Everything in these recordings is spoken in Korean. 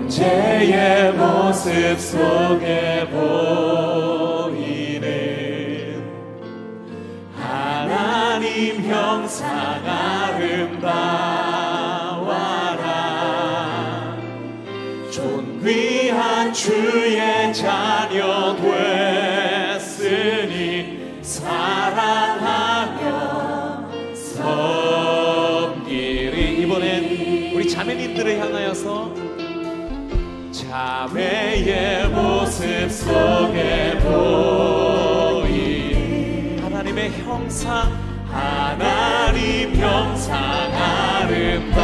형제의 모습 속에 보이는 하나님 형상 아름다워라. 존귀한 주의 자녀 됐으니 사랑하며 섬기리. 이번엔 우리 자매님들을 향하여서 자매의 모습 속에 보인 하나님의 형상 하나님 형상 아름다워라.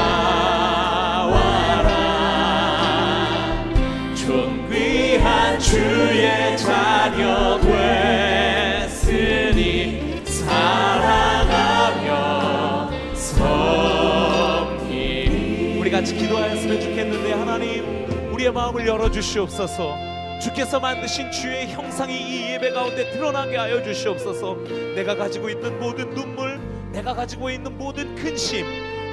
주의 자녀 됐으니 사랑하며 섬기리. 우리 같이 기도하였으면 좋겠는데 하나님 우리의 마음을 열어주시옵소서 주께서 만드신 주의 형상이 이 예배 가운데 드러나게 하여 주시옵소서 내가 가지고 있는 모든 눈물 내가 가지고 있는 모든 근심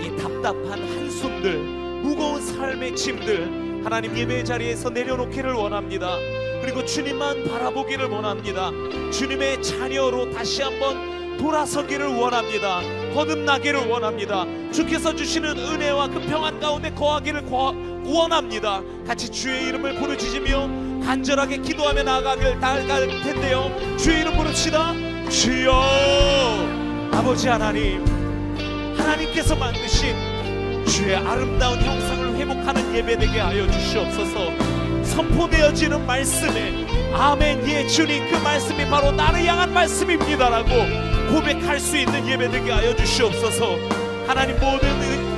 이 답답한 한숨들 무거운 삶의 짐들 하나님 예배 자리에서 내려놓기를 원합니다 그리고 주님만 바라보기를 원합니다 주님의 자녀로 다시 한번 돌아서기를 원합니다. 거듭나기를 원합니다. 주께서 주시는 은혜와 그 평안 가운데 거하기를 거- 원합니다. 같이 주의 이름을 부르짖으며 간절하게 기도하며 나아가길 나아갈 텐데요. 주의 이름 부릅시다. 주여 아버지 하나님 하나님께서 만드신 주의 아름다운 형상을 회복하는 예배되게 하여 주시옵소서 선포되어지는 말씀에 아멘 예 주님 그 말씀이 바로 나를 향한 말씀입니다라고 고백할 수 있는 예배되게 하여 주시옵소서 하나님 모든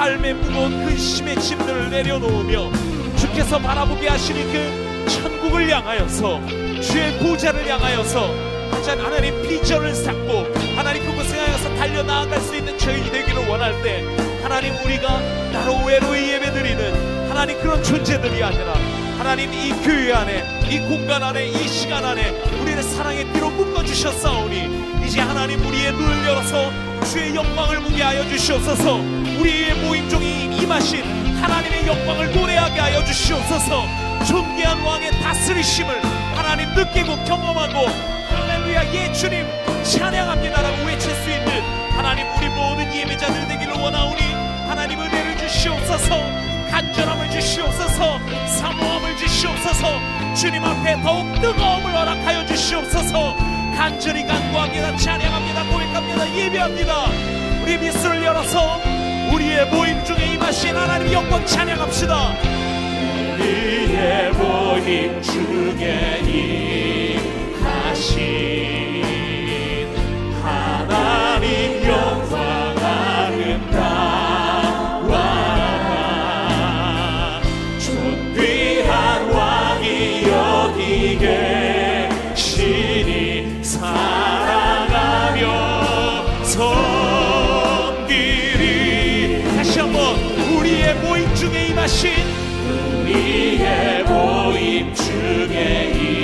삶의 무거운 근심의 짐들을 내려놓으며 주께서 바라보게 하시는 그 천국을 향하여서 주의 보좌를 향하여서 하나님 하나님 비전을 쌓고 하나님 그곳에 향해서 달려 나아갈 수 있는 저희 되기를 원할 때 하나님 우리가 나로 외로이 예배드리는 하나님 그런 존재들이 아니라 하나님 이 교회 안에 이 공간 안에 이 시간 안에 우리를 사랑의 피로 묶어주셨사오니 이제 하나님 우리의 눈을 열어서 주의 영광을 보게 하여 주시옵소서. 우리의 모임 중에 임하신 하나님의 영광을 노래하게 하여 주시옵소서. 존귀한 왕의 다스리심을 하나님 느끼고 경험하고 할렐루야 예 주님 찬양합니다라고 외칠 수 있는 하나님 우리 모든 예배자들 되기를 원하오니 하나님 은혜를 주시옵소서 간절함을 주시옵소서 사모함을 주시옵소서 주님 앞에 더욱 뜨거움을 허락하여 주시옵소서 간절히 간구합니다 찬양합니다. 고백합니다. 예배합니다. 우리 미술을 열어서 우리의 모임 중에 임하신 하나님 영광 찬양합시다. 우리의 모임 중에 임하신 임하신 우리의 모임 중에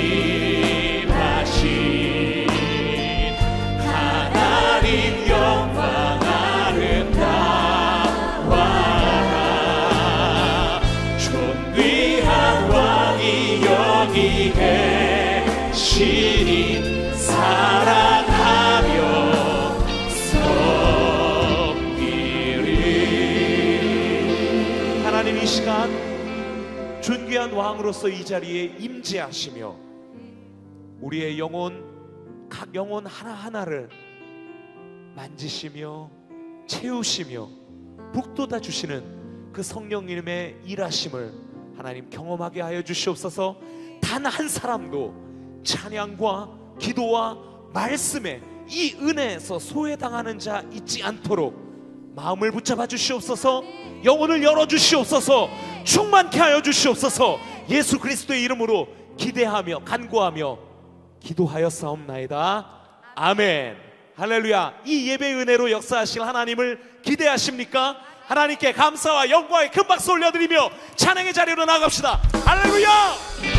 왕으로서 이 자리에 임재하시며 우리의 영혼 각 영혼 하나하나를 만지시며 채우시며 북돋아 주시는 그 성령님의 일하심을 하나님 경험하게 하여 주시옵소서. 단 한 사람도 찬양과 기도와 말씀에 이 은혜에서 소외당하는 자 있지 않도록 마음을 붙잡아 주시옵소서. 영혼을 열어 주시옵소서. 충만케 하여 주시옵소서 예수 그리스도의 이름으로 기대하며 간구하며 기도하였사옵나이다. 아멘. 할렐루야. 이 예배 은혜로 역사하실 하나님을 기대하십니까? 하나님께 감사와 영광의 큰 박수 올려드리며 찬양의 자리로 나갑시다. 할렐루야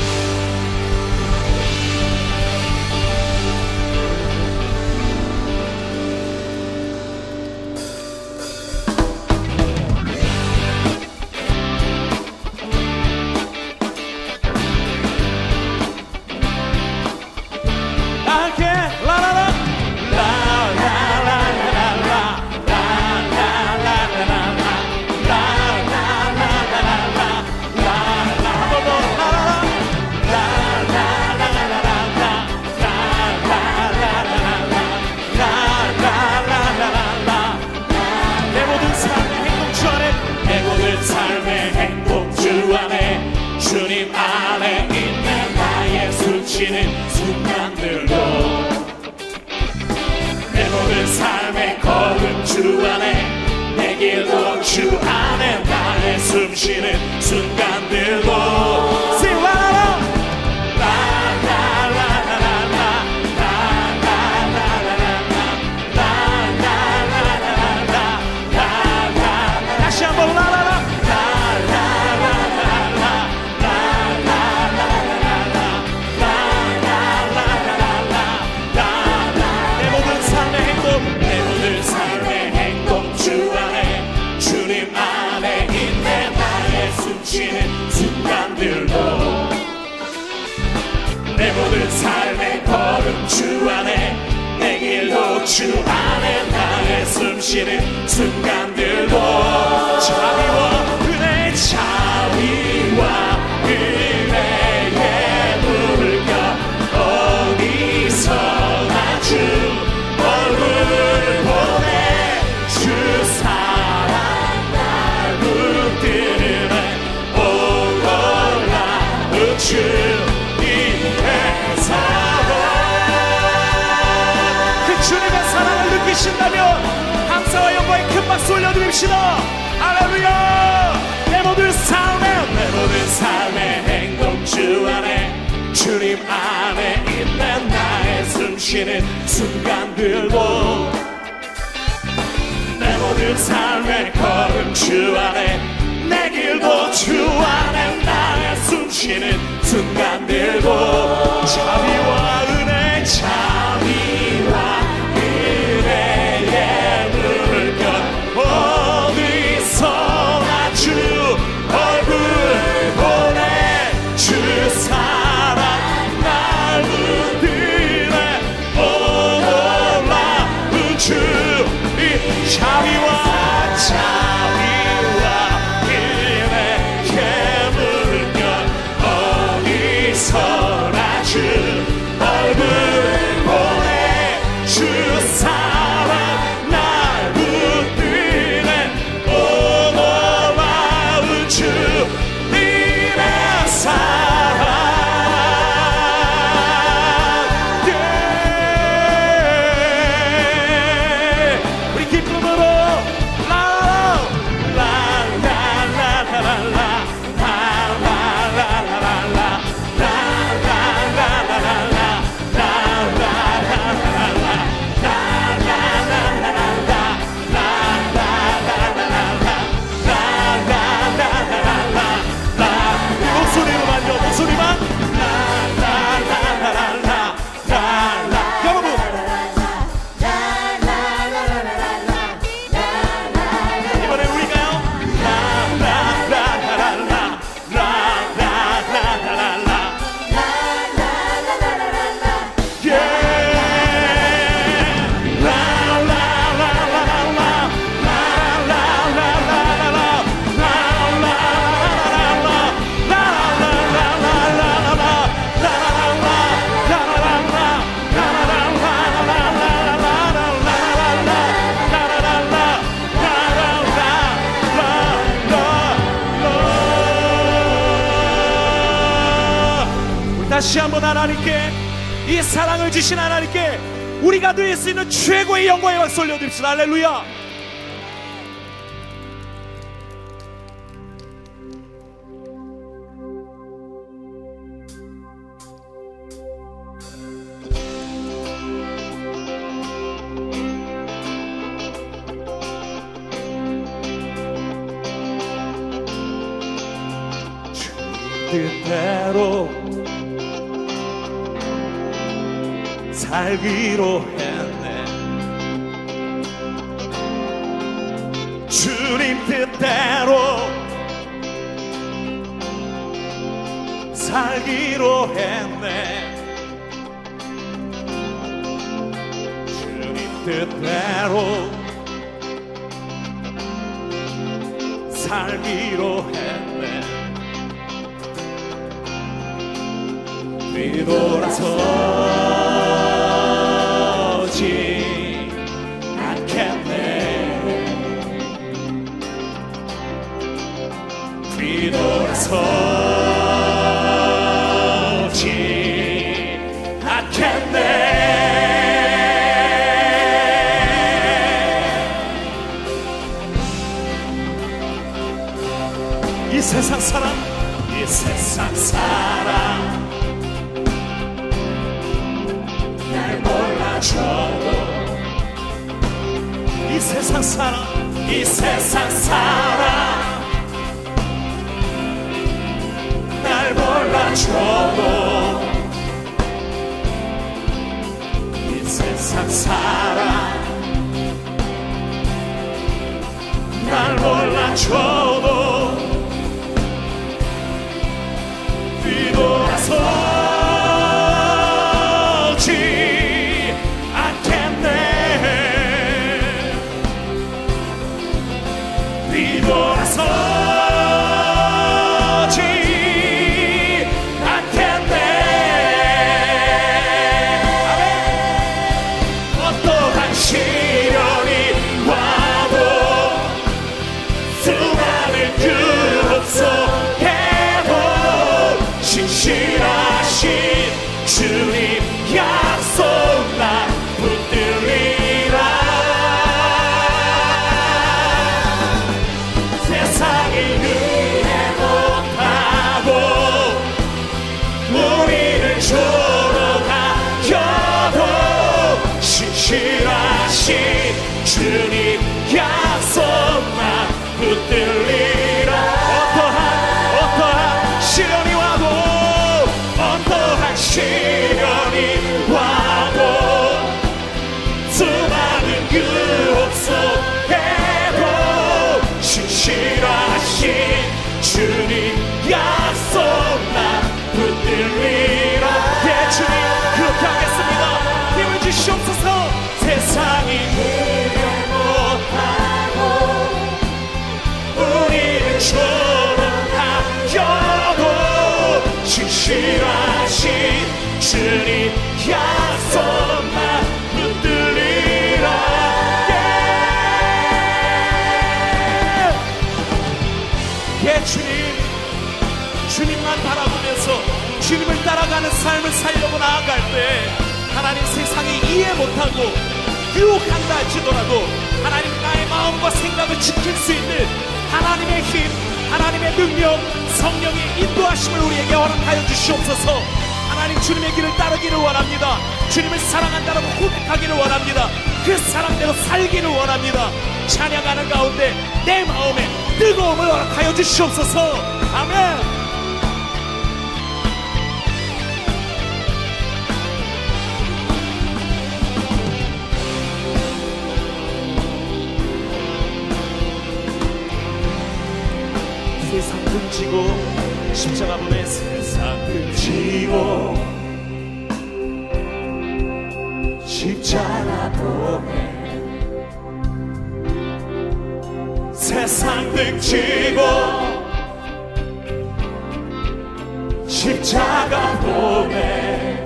거듭 주 안에 내게 주 안에 내 길도 주 안에 나의 숨쉬는 순간들도 박수 올려드립시다. 할렐루야! 내 모든 삶에 내 모든 삶의 행동 주 안에 주님 안에 있는 나의 숨쉬는 순간들도 내 모든 삶의 걸음 주 안에 내 길도 주 안에 나의 숨쉬는 순간들도 자비와 은혜 자 다시 한번 하나님께 이 사랑을 주신 하나님께 우리가 드릴 수 있는 최고의 영광의 박수 올려드립시다. 할렐루야 살기로 했네. 주님 뜻대로 살기로 했네. 주님 뜻대로 살기로 했네. 뒤돌아서 우리를 조롱하여도 신실하신 주님 약속 나 붙들리라 예. 예 주님 주님만 바라보면서 주님을 따라가는 삶을 살려고 나아갈 때 하나님 세상이 이해 못하고 유혹한다 할지더라도 하나님 나의 마음과 생각을 지킬 수 있는 하나님의 힘 하나님의 능력 성령의 인도하심을 우리에게 허락하여 주시옵소서. 하나님 주님의 길을 따르기를 원합니다. 주님을 사랑한다라고 고백하기를 원합니다. 그 사랑대로 살기를 원합니다. 찬양하는 가운데 내 마음에 뜨거움을 허락하여 주시옵소서. 아멘 지고 십자가 보내 세상 등지고 십자가 보내 세상 등지고 십자가 보내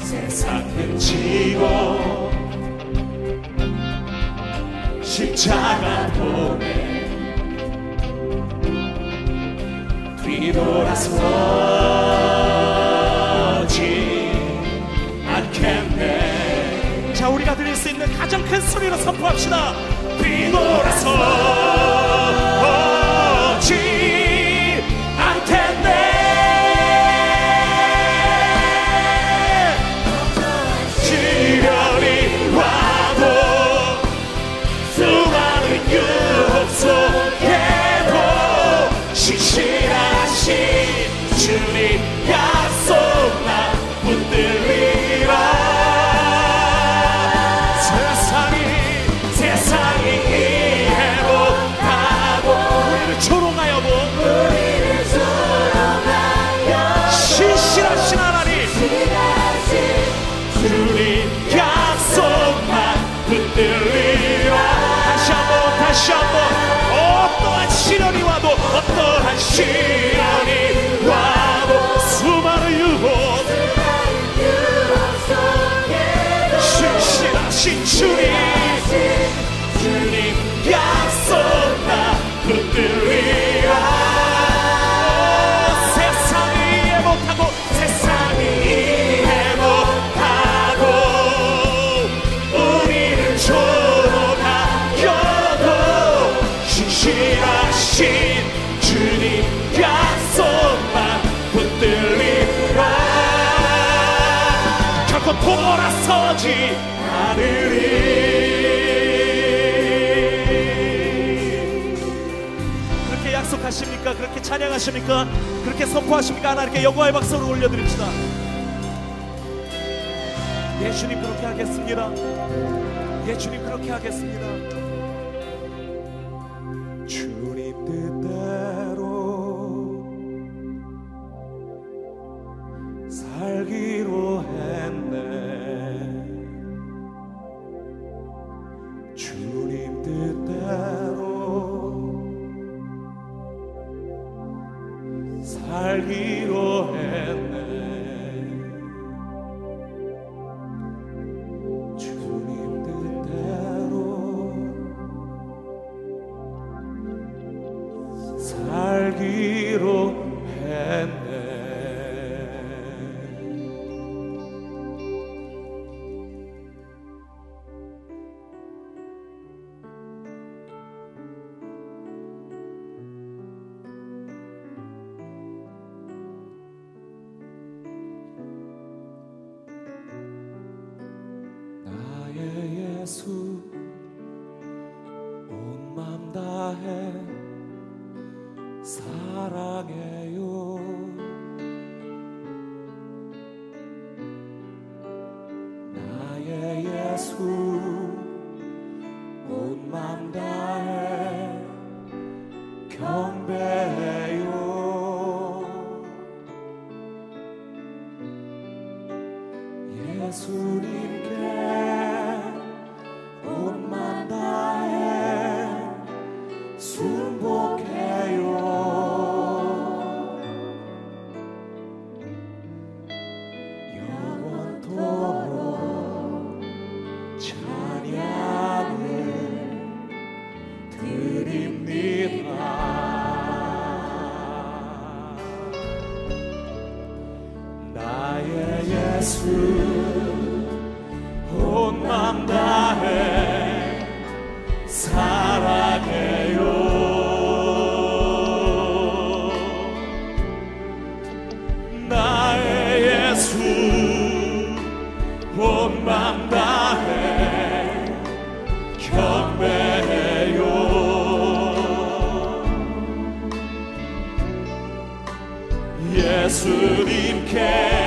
세상 등지고 십자가 보내 돌아서지 않겠네. 자 우리가 드릴 수 있는 가장 큰 소리로 선포합시다. 뒤돌아서 돌아서지 않으리 그렇게 약속하십니까? 그렇게 찬양하십니까? 그렇게 선포하십니까? 하나님께 영광의 박수를 올려드립시다. 예수님 그렇게 하겠습니다. 예수님 그렇게 하겠습니다. 나의 예수님께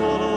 영